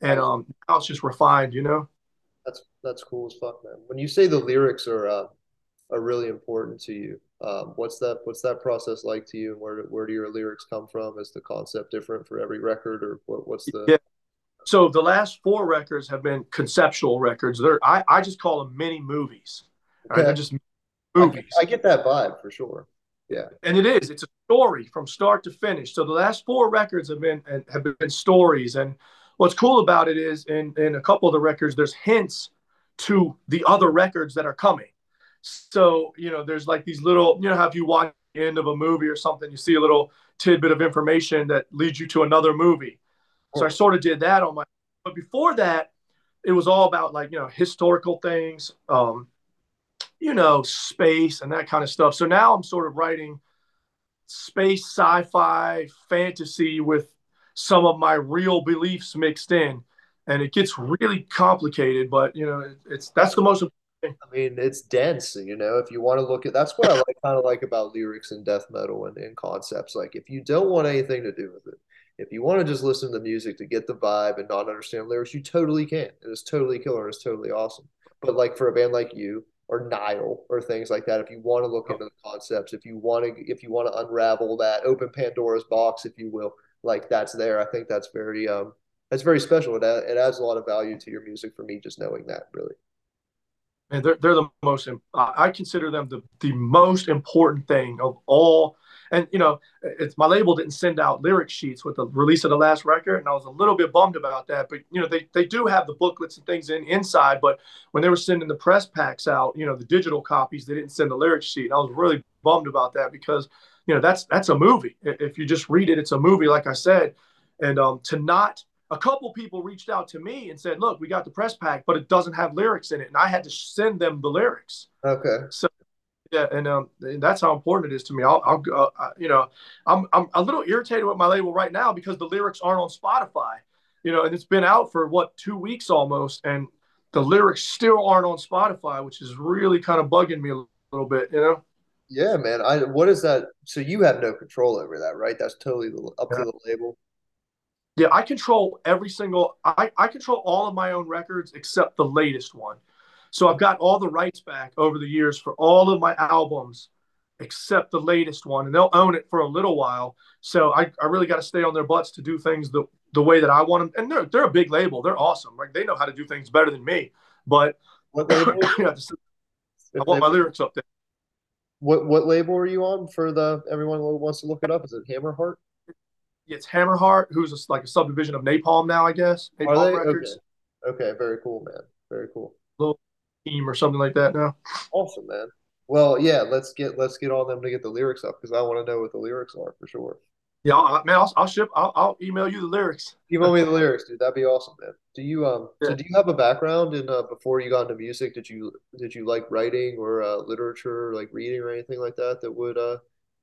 and um, now it's just refined, you know. That's that's cool as fuck, man. When you say the lyrics are uh, are really important to you, um, what's that what's that process like to you, and where where do your lyrics come from? Is the concept different for every record, or what, what's the yeah so the last four records have been conceptual records. They're I, I just call them mini movies. Okay. Right? They're just movies. I, I get that vibe for sure. Yeah. And it is. It's a story from start to finish. So the last four records have been have been stories. And what's cool about it is in, in a couple of the records, there's hints to the other records that are coming. So, you know, there's like these little, you know, how if you watch the end of a movie or something, you see a little tidbit of information that leads you to another movie. So I sort of did that on my. But before that, it was all about like you know historical things, um, you know, space and that kind of stuff. So now I'm sort of writing space, sci-fi, fantasy with some of my real beliefs mixed in, and it gets really complicated. But you know, it, it's that's the most. I mean, it's dense, you know. If you want to look at, that's what I like, kind of like about lyrics and death metal and, and concepts. Like, if you don't want anything to do with it, if you want to just listen to the music to get the vibe and not understand lyrics, you totally can. It is totally killer. It's totally awesome. But like for a band like you or Nile or things like that, if you want to look into the concepts, if you want to, if you want to unravel that, open Pandora's box, if you will, like that's there. I think that's very, um, that's very special. It, it adds a lot of value to your music for me, just knowing that really. And they're, they're the most, I consider them the, the most important thing of all and you know, it's my label didn't send out lyric sheets with the release of the last record, and I was a little bit bummed about that. But you know, they they do have the booklets and things in inside, but when they were sending the press packs out, you know, the digital copies, they didn't send the lyric sheet. And I was really bummed about that because you know that's that's a movie. If you just read it, it's a movie, like I said. And um, to not a couple people reached out to me and said, "Look, we got the press pack, but it doesn't have lyrics in it," and I had to send them the lyrics. Okay. So yeah, and um, and that's how important it is to me. I'll, I'll uh, you know, I'm I'm a little irritated with my label right now because the lyrics aren't on Spotify, you know, and it's been out for what two weeks almost, and the lyrics still aren't on Spotify, which is really kind of bugging me a little bit, you know. Yeah, man. I what is that? So you have no control over that, right? That's totally up yeah. to the label. Yeah, I control every single. I I control all of my own records except the latest one. So I've got all the rights back over the years for all of my albums except the latest one, and they'll own it for a little while. So I, I really got to stay on their butts to do things the, the way that I want them. And they're, they're a big label. They're awesome. Like they know how to do things better than me. But What label? I want my lyrics up there. What what label are you on for the everyone who wants to look it up? Is it Hammerheart? It's Hammerheart, who's a, like a subdivision of Napalm now, I guess. Napalm Are they? Records, Okay. okay, very cool, man. Very cool. little team or something like that now. Awesome, man. Well, yeah, let's get let's get on them to get the lyrics up because I want to know what the lyrics are for sure. Yeah, I'll, man, I'll, I'll ship. I'll, I'll email you the lyrics. Email me the lyrics, dude. That'd be awesome, man. Do you um? So do you have a background in uh before you got into music? Did you did you like writing or uh, literature, like reading or anything like that that would uh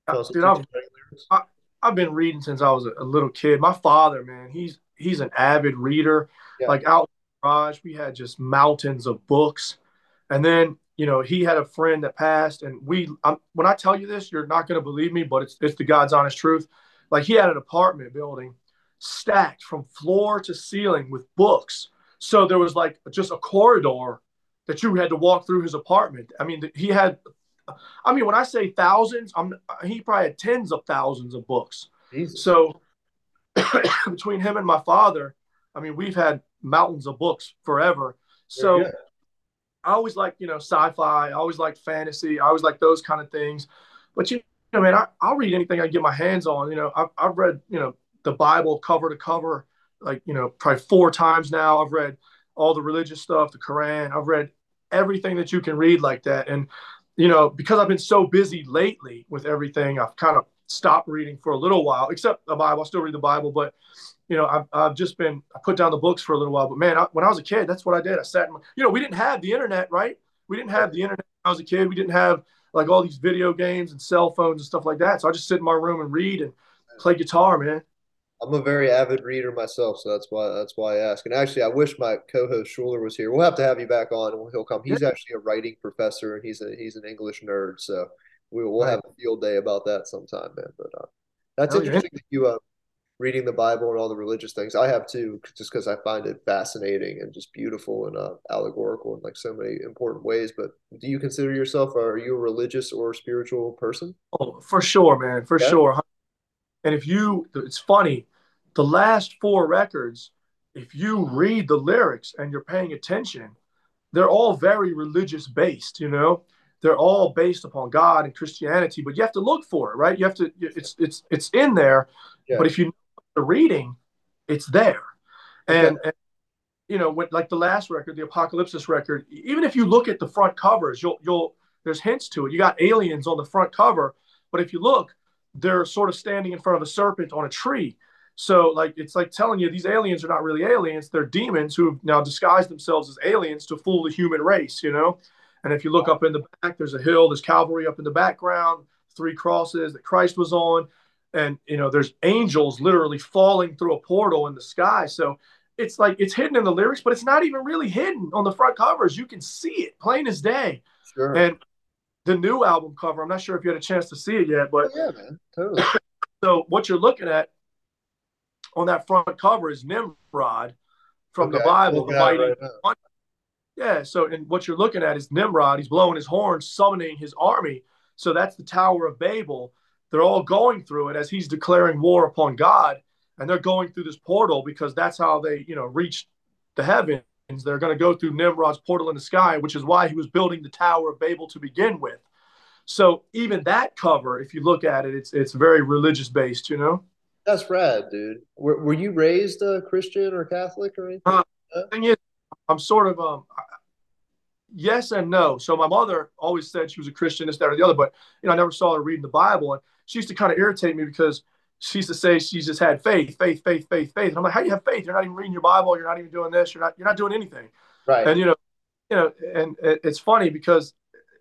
Dude, I've, you writing lyrics? I, I've been reading since I was a, a little kid. My father, man, he's he's an avid reader. Yeah. Like out in the garage, we had just mountains of books. And then, you know, he had a friend that passed, and we. I'm, when I tell you this, you're not going to believe me, but it's it's the God's honest truth. Like he had an apartment building stacked from floor to ceiling with books. So there was like just a corridor that you had to walk through his apartment. I mean, he had. I mean, when I say thousands, I'm he probably had tens of thousands of books. Jesus. So between him and my father, I mean, we've had mountains of books forever. So Very good. I always like, you know, sci-fi. I always like fantasy. I always like those kind of things. But you know, man, I, I'll read anything I get my hands on. You know, I've, I've read, you know, the Bible cover to cover, like, you know, probably four times now. I've read all the religious stuff, the Quran. I've read everything that you can read like that. And, you know, because I've been so busy lately with everything, I've kind of stopped reading for a little while, except the Bible. I still read the Bible, but you know, I've, I've just been, I put down the books for a little while, but man, I, when I was a kid, that's what I did. I sat in, my, you know, we didn't have the internet, right? We didn't have the internet when I was a kid. We didn't have like all these video games and cell phones and stuff like that. So I just sit in my room and read and play guitar, man. I'm a very avid reader myself, so that's why that's why I ask. And actually, I wish my co-host Schuler was here. We'll have to have you back on, and he'll come. He's actually a writing professor, and he's a he's an English nerd, so we will Right. have a field day about that sometime, man. But uh, that's yeah. interesting that you uh, reading the Bible and all the religious things. I have too, just because I find it fascinating and just beautiful and uh, allegorical in like so many important ways. But do you consider yourself? Are you a religious or spiritual person? Oh, for sure, man, for Yeah. sure. And if you, it's funny, the last four records, if you read the lyrics and you're paying attention, they're all very religious based, you know? They're all based upon God and Christianity, but you have to look for it, right? You have to, it's, it's, it's in there. Yeah. But if you know the reading, it's there. And, and you know, with like the last record, the Apocalypsis record, even if you look at the front covers, you'll, you'll, there's hints to it. You got aliens on the front cover, but if you look, they're sort of standing in front of a serpent on a tree. So like it's like telling you these aliens are not really aliens; they're demons who have now disguised themselves as aliens to fool the human race. You know, and if you look up in the back, there's a hill, there's Calvary up in the background, three crosses that Christ was on, and you know there's angels literally falling through a portal in the sky. So it's like it's hidden in the lyrics, but it's not even really hidden on the front covers. You can see it plain as day. Sure. And the new album cover, I'm not sure if you had a chance to see it yet, but Oh, yeah, man, totally. so what you're looking at on that front cover is Nimrod from the Bible, the mighty. right. Yeah. So and what you're looking at is Nimrod. He's blowing his horn, summoning his army. So that's the Tower of Babel. They're all going through it as he's declaring war upon God, and they're going through this portal because that's how they, you know, reach the heavens. They're going to go through Nimrod's portal in the sky, which is why he was building the Tower of Babel to begin with. So even that cover, if you look at it, it's it's very religious based, you know. That's rad, dude. Were, were you raised a Christian or Catholic or anything? Uh, thing is, I'm sort of um, yes and no. So my mother always said she was a Christian, this, that, or the other, but you know, I never saw her reading the Bible, and she used to kind of irritate me because she used to say she just had faith, faith, faith, faith, faith. And I'm like, how do you have faith? You're not even reading your Bible. You're not even doing this. You're not. You're not doing anything. Right. And you know, you know, and it, it's funny because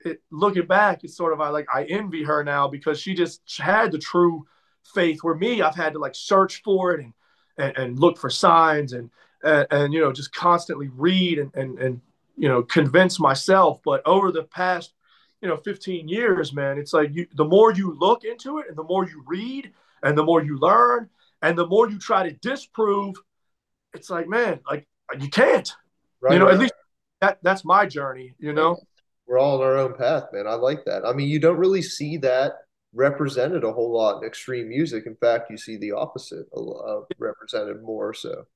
it, looking back, it's sort of I like I envy her now because she just had the true faith. Where me, I've had to like search for it and and, and look for signs and, and and you know just constantly read and and and you know convince myself. But over the past you know 15 years, man, it's like you the more you look into it and the more you read and the more you learn and the more you try to disprove, it's like man, like you can't. right. you know, right. at least that that's my journey. You know. We're all on our own path, man. I like that. I mean, you don't really see that represented a whole lot in extreme music. In fact, you see the opposite uh, represented more so.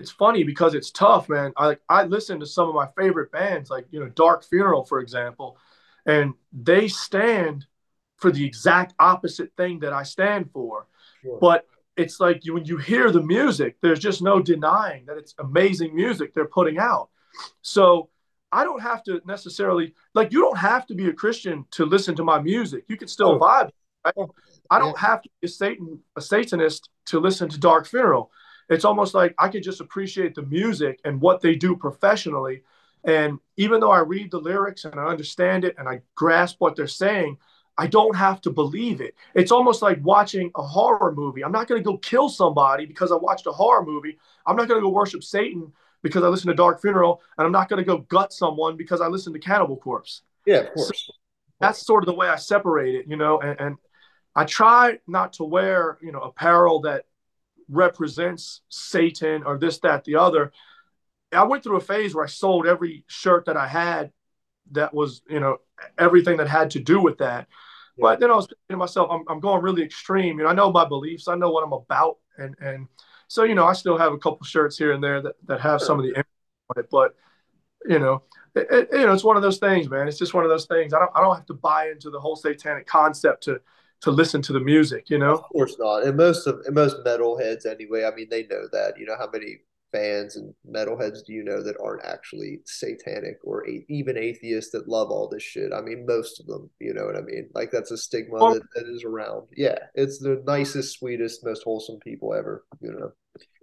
It's funny because it's tough, man. I like I listen to some of my favorite bands, like you know Dark Funeral, for example, and they stand for the exact opposite thing that I stand for. Sure. But it's like you, when you hear the music, there's just no denying that it's amazing music they're putting out. So I don't have to necessarily like you don't have to be a Christian to listen to my music. You can still oh. vibe. Right? Oh. I don't have to be a Satan a Satanist to listen to Dark Funeral. It's almost like I could just appreciate the music and what they do professionally. And even though I read the lyrics and I understand it and I grasp what they're saying, I don't have to believe it. It's almost like watching a horror movie. I'm not going to go kill somebody because I watched a horror movie. I'm not going to go worship Satan because I listen to Dark Funeral, and I'm not going to go gut someone because I listen to Cannibal Corpse. Yeah, of course. So that's sort of the way I separate it, you know. And, and I try not to wear, you know, apparel that represents Satan or this, that, the other. I went through a phase where I sold every shirt that I had that was, you know, everything that had to do with that. Yeah. But then I was thinking to myself, I'm, I'm going really extreme. You know, I know my beliefs, I know what I'm about, and and so you know, I still have a couple shirts here and there that, that have some of the on it, but you know, it, it, you know, it's one of those things, man. It's just one of those things. I don't I don't have to buy into the whole satanic concept to to listen to the music, you know. Of course not. And most of and most metalheads anyway. I mean, they know that. You know how many fans and metalheads do you know that aren't actually satanic or a- even atheists that love all this shit? I mean, most of them, you know what I mean? Like that's a stigma that, that is around. Yeah, it's the nicest, sweetest, most wholesome people ever, you know.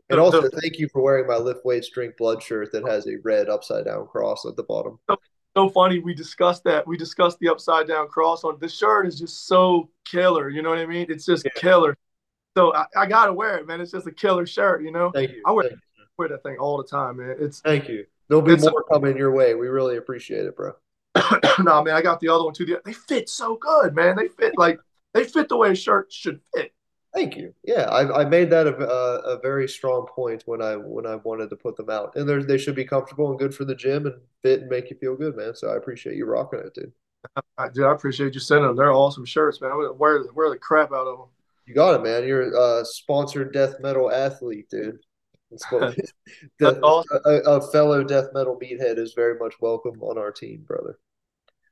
And also, thank you for wearing my lift weights, drink blood shirt that has a red upside down cross at the bottom. So funny. We discussed that. We discussed the upside down cross on the shirt is just so killer. You know what I mean? It's just yeah. killer. So I, I, gotta wear it, man. It's just a killer shirt, you know. Thank you. I wear Thank wear that thing all the time, man. It's thank you. There'll be more a, coming your way. We really appreciate it, bro. no, nah, man, I got the other one too. They fit so good, man. They fit like they fit the way a shirt should fit. Thank you. Yeah, I, I made that a, a, a, very strong point when I when I wanted to put them out, and they they should be comfortable and good for the gym and fit and make you feel good, man. So I appreciate you rocking it, dude. I, dude, I appreciate you sending them. They're awesome shirts, man. I'm gonna wear wear the crap out of them. You got it, man. You're a sponsored death metal athlete, dude. the, awesome. a, a, fellow death metal meathead is very much welcome on our team, brother.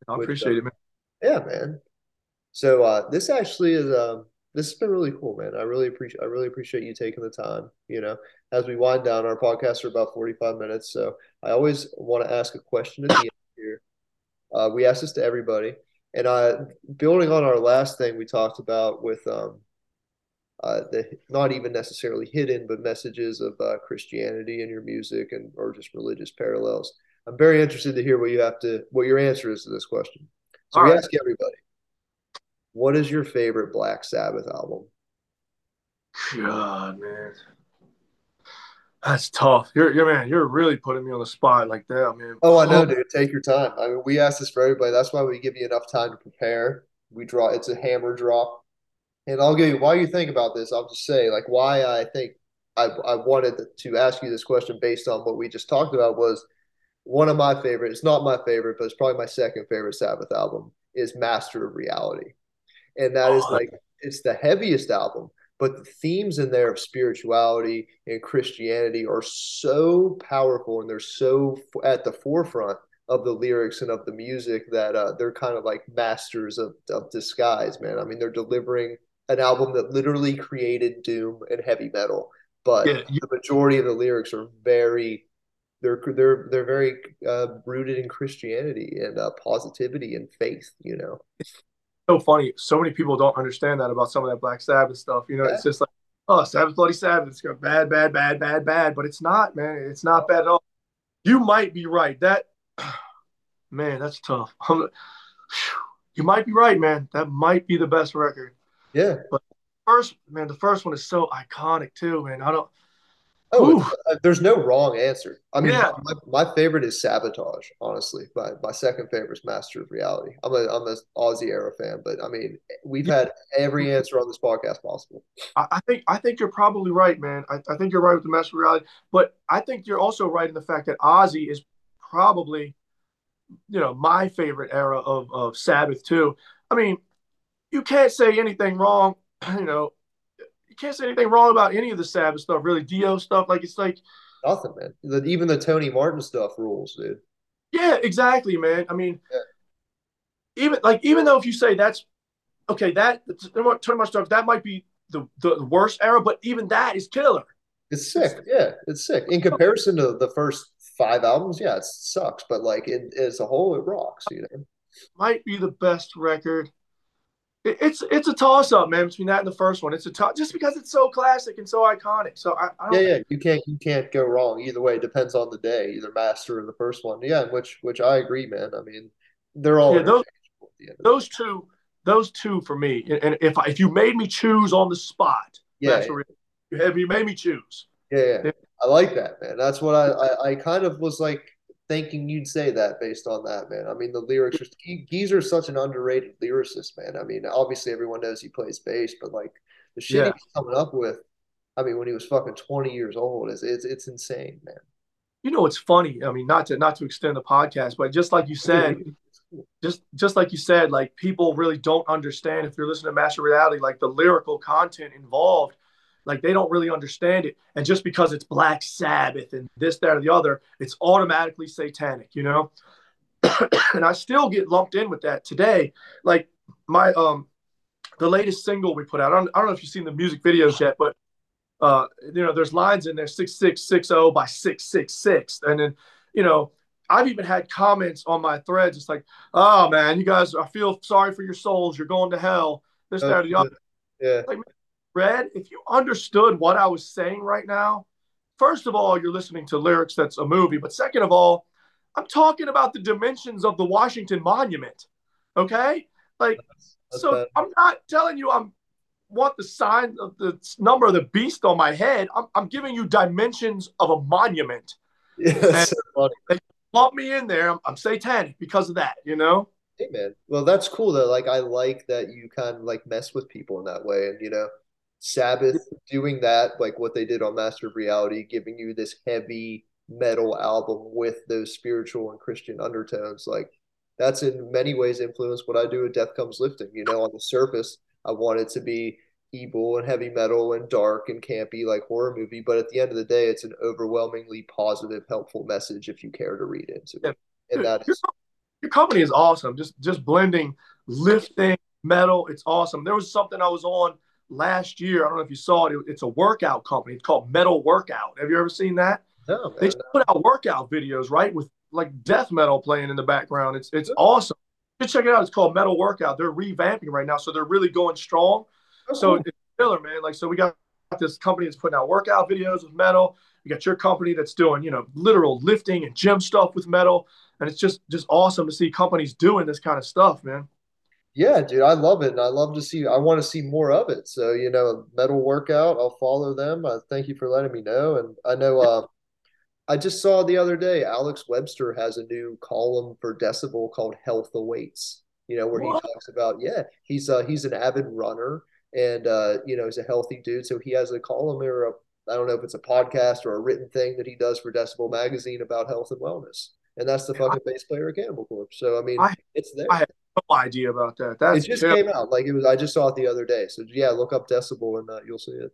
I appreciate Which, uh, it, man. Yeah, man. So uh, this actually is um, this has been really cool, man. I really appreciate I really appreciate you taking the time. You know, as we wind down, our podcasts are about forty five minutes, so I always want to ask a question at the end here. Uh, we ask this to everybody, and I building on our last thing we talked about with um, uh, the not even necessarily hidden, but messages of uh, Christianity in your music and or just religious parallels. I'm very interested to hear what you have to what your answer is to this question. So All we right. ask everybody, what is your favorite Black Sabbath album? God, man. That's tough. You're, you're man. You're really putting me on the spot like that, man. Oh, I know, oh. dude. Take your time. I mean, we ask this for everybody. That's why we give you enough time to prepare. We draw. It's a hammer drop. And I'll give you why you think about this. I'll just say like why I think I, I wanted to ask you this question based on what we just talked about was one of my favorite. It's not my favorite, but it's probably my second favorite Sabbath album is Master of Reality, and that oh, is like it's the heaviest album. But the themes in there of spirituality and Christianity are so powerful, and they're so at the forefront of the lyrics and of the music that uh, they're kind of like masters of, of disguise, man. I mean, they're delivering an album that literally created doom and heavy metal, but yeah. the majority of the lyrics are very they're they're they're very uh, rooted in Christianity and uh, positivity and faith. You know, so funny. So many people don't understand that about some of that Black Sabbath stuff. You know, yeah. it's just like oh, Sabbath, Bloody Sabbath. It's got bad, bad, bad, bad, bad, but it's not, man. It's not bad at all. You might be right. That man, that's tough. you might be right, man. That might be the best record. Yeah. But first, man, the first one is so iconic too, man. I don't. Oh, uh, there's no wrong answer. I mean, yeah. my, my, favorite is Sabotage, honestly. My my second favorite is Master of Reality. I'm a I'm a Ozzy era fan, but I mean, we've yeah. had every answer on this podcast possible. I, I, think I think you're probably right, man. I, I think you're right with the Master of Reality, but I think you're also right in the fact that Ozzy is probably, you know, my favorite era of of Sabbath too. I mean, you can't say anything wrong. You know, you can't say anything wrong about any of the Sabbath stuff, really. Dio stuff, like it's like nothing, man. The, even the Tony Martin stuff rules, dude. Yeah, exactly, man. I mean, yeah. even like even though if you say that's okay, that Tony Martin stuff that might be the the worst era, but even that is killer. It's sick. Yeah, it's sick in comparison to the first five albums. Yeah, it sucks, but like it, as a whole, it rocks. You know, might be the best record it's it's a toss up, man, between that and the first one. It's a toss just because it's so classic and so iconic. So I, I yeah, yeah, you can't you can't go wrong either way. It depends on the day, either master or the first one. Yeah, which which I agree, man. I mean, they're all yeah, those, those two those two for me. And if I, if you made me choose on the spot, yeah, if you made me choose, yeah, yeah. I like that, man. That's what I, I I kind of was like thinking you'd say that based on that, man. I mean, the lyrics are Geezer's such an underrated lyricist, man. I mean, obviously everyone knows he plays bass, but like the shit yeah. he's coming up with, I mean, when he was fucking 20 years old, is it's it's insane, man. You know, it's funny. I mean, not to not to extend the podcast, but just like you said, just just like you said, like people really don't understand if you're listening to Master Reality, like the lyrical content involved like they don't really understand it. And just because it's Black Sabbath and this, that, or the other, it's automatically satanic, you know? and I still get lumped in with that today. Like my um the latest single we put out. I don't, I don't know if you've seen the music videos yet, but uh, you know, there's lines in there six six six zero by six six six, and then you know, I've even had comments on my threads. It's like, oh man, you guys, I feel sorry for your souls. You're going to hell. This, that, or the other. Yeah. Like, Red, if you understood what I was saying right now, first of all, you're listening to lyrics that's a movie. But second of all, I'm talking about the dimensions of the Washington Monument. Okay? Like, that's so bad. I'm not telling you I'm want the sign of the number of the beast on my head. I'm, I'm giving you dimensions of a monument. Yeah, so they lump me in there. I'm, I'm satanic because of that, you know? Hey man, well that's cool though. Like I like that you kind of like mess with people in that way, and you know, Sabbath doing that, like what they did on Master of Reality, giving you this heavy metal album with those spiritual and Christian undertones. Like that's in many ways influenced what I do with Death Comes Lifting. You know, on the surface, I want it to be evil and heavy metal and dark and campy like horror movie, but at the end of the day, it's an overwhelmingly positive, helpful message if you care to read into it. And that is your company is awesome. Just just blending lifting metal, it's awesome. There was something I was on last year. I don't know if you saw it. It's a workout company. It's called Metal Workout. Have you ever seen that? No, man, they just put out workout videos, right, with like death metal playing in the background. It's it's awesome. You check it out. It's called Metal Workout. They're revamping right now, so they're really going strong. Oh, so it's killer, man. Like so, we got this company that's putting out workout videos with metal. You got your company that's doing you know literal lifting and gym stuff with metal, and it's just just awesome to see companies doing this kind of stuff, man. Yeah, dude, I love it, and I love to see. I want to see more of it. So you know, metal workout. I'll follow them. Uh, thank you for letting me know. And I know. Uh, I just saw the other day. Alex Webster has a new column for Decibel called "Health Awaits." You know, where what? he talks about yeah, he's uh, he's an avid runner, and uh, you know, he's a healthy dude. So he has a column or a I don't know if it's a podcast or a written thing that he does for Decibel magazine about health and wellness. And that's the fucking bass player of Cannibal Corpse. So I mean, I, it's there. I no idea about that. That's it just terrible. came out. Like it was. I just saw it the other day. So yeah, look up Decibel and uh, you'll see it.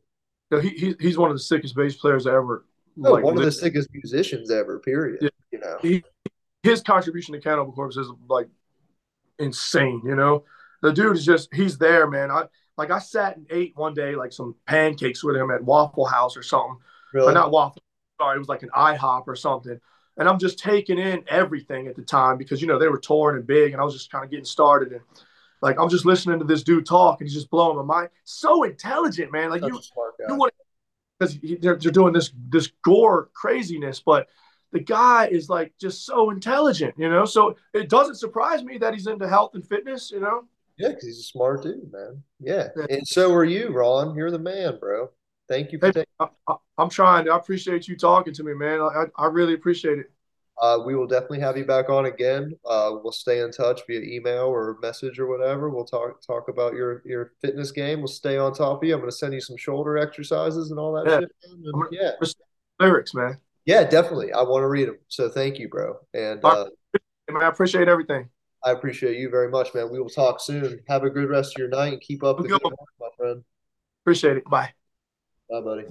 No, he, he he's one of the sickest bass players ever. No, like, one of the sickest musicians ever. Period. Yeah. You know, he, his contribution to Cannibal Corpse is like insane. You know, the dude is just he's there, man. I like I sat and ate one day like some pancakes with him at Waffle House or something. Really? But not Waffle. Sorry, it was like an IHOP or something and I'm just taking in everything at the time because you know they were touring and big, and I was just kind of getting started and like I'm just listening to this dude talk, and he's just blowing my mind. So intelligent, man. Like Such you, you want because they're, they're doing this this gore craziness, but the guy is like just so intelligent, you know. So it doesn't surprise me that he's into health and fitness, you know. Yeah, because he's a smart dude, man. Yeah. yeah. and so are you, Ron. You're the man, bro. Thank you for hey, taking. I, am trying. I appreciate you talking to me, man. I, I really appreciate it. Uh, we will definitely have you back on again. Uh, we'll stay in touch via email or message or whatever. We'll talk talk about your your fitness game. We'll stay on top of you. I'm going to send you some shoulder exercises and all that yeah. shit. And, yeah, lyrics, man. Yeah, definitely. I want to read them. So thank you, bro. And uh, I appreciate everything. I appreciate you very much, man. We will talk soon. Have a good rest of your night and keep up with the good work, my friend. Appreciate it. Bye. Bye, buddy.